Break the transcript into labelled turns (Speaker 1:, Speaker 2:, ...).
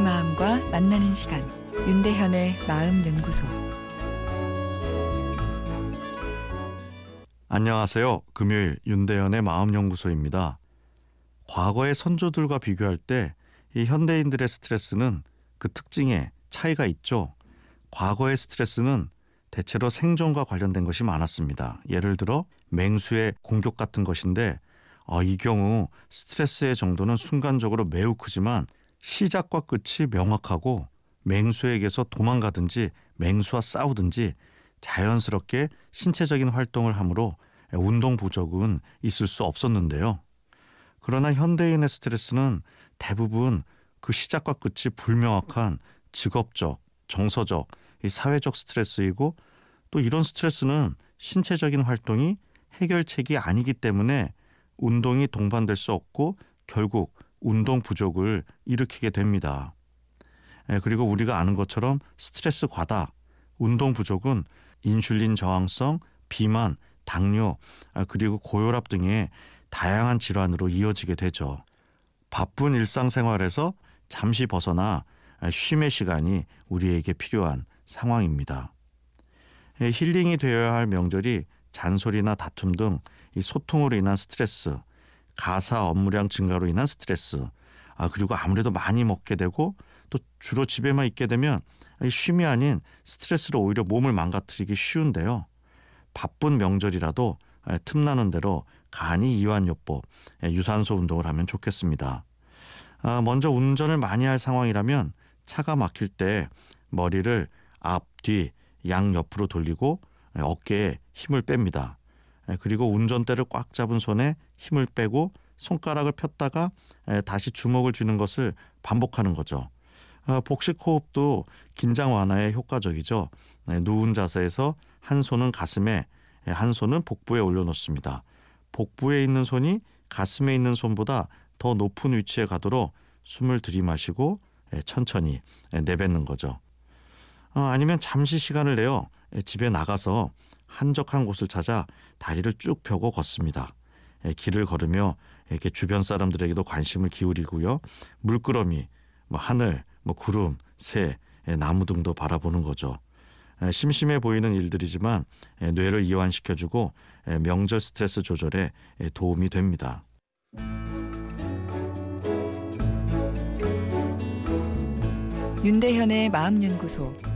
Speaker 1: 마음과 만나는 시간 윤대현의 마음 연구소
Speaker 2: 안녕하세요. 금요일 윤대현의 마음 연구소입니다. 과거의 선조들과 비교할 때 이 현대인들의 스트레스는 그 특징에 차이가 있죠. 과거의 스트레스는 대체로 생존과 관련된 것이 많았습니다. 예를 들어 맹수의 공격 같은 것인데 어, 이 경우 스트레스의 정도는 순간적으로 매우 크지만 시작과 끝이 명확하고 맹수에게서 도망가든지 맹수와 싸우든지 자연스럽게 신체적인 활동을 하므로 운동 부족은 있을 수 없었는데요. 그러나 현대인의 스트레스는 대부분 그 시작과 끝이 불명확한 직업적, 정서적, 사회적 스트레스이고 또 이런 스트레스는 신체적인 활동이 해결책이 아니기 때문에 운동이 동반될 수 없고 결국 운동 부족을 일으키게 됩니다. 그리고 우리가 아는 것처럼 스트레스 과다, 운동 부족은 인슐린 저항성, 비만, 당뇨, 아, 그리고 고혈압 등의 다양한 질환으로 이어지게 되죠. 바쁜 일상생활에서 잠시 벗어나 쉼의 시간이 우리에게 필요한 상황입니다. 힐링이 되어야 할 명절이 잔소리나 다툼 등이 소통으로 인한 스트레스, 가사 업무량 증가로 인한 스트레스, 아 그리고 아무래도 많이 먹게 되고 또 주로 집에만 있게 되면 쉼이 아닌 스트레스로 오히려 몸을 망가뜨리기 쉬운데요. 바쁜 명절이라도 틈나는 대로 간이 이완요법, 유산소 운동을 하면 좋겠습니다. 아, 먼저 운전을 많이 할 상황이라면 차가 막힐 때 머리를 앞, 뒤, 양 옆으로 돌리고 어깨에 힘을 뺍니다. 그리고 운전대를 꽉 잡은 손에 힘을 빼고 손가락을 폈다가 다시 주먹을 쥐는 것을 반복하는 거죠. 아, 복식 호흡도 긴장 완화에 효과적이죠. 누운 자세에서 한 손은 가슴에, 한 손은 복부에 올려놓습니다. 복부에 있는 손이 가슴에 있는 손보다 더 높은 위치에 가도록 숨을 들이마시고 천천히 내뱉는 거죠. 어, 아니면 잠시 시간을 내어 집에 나가서 한적한 곳을 찾아 다리를 쭉 펴고 걷습니다. 길을 걸으며 이렇게 주변 사람들에게도 관심을 기울이고요. 물끄러미, 뭐 하늘, 뭐 구름, 새, 나무 등도 바라보는 거죠. 심심해 보이는 일들이지만 뇌를 이완시켜주고 명절 스트레스 조절에 도움이 됩니다.
Speaker 1: 윤대현의 마음연구소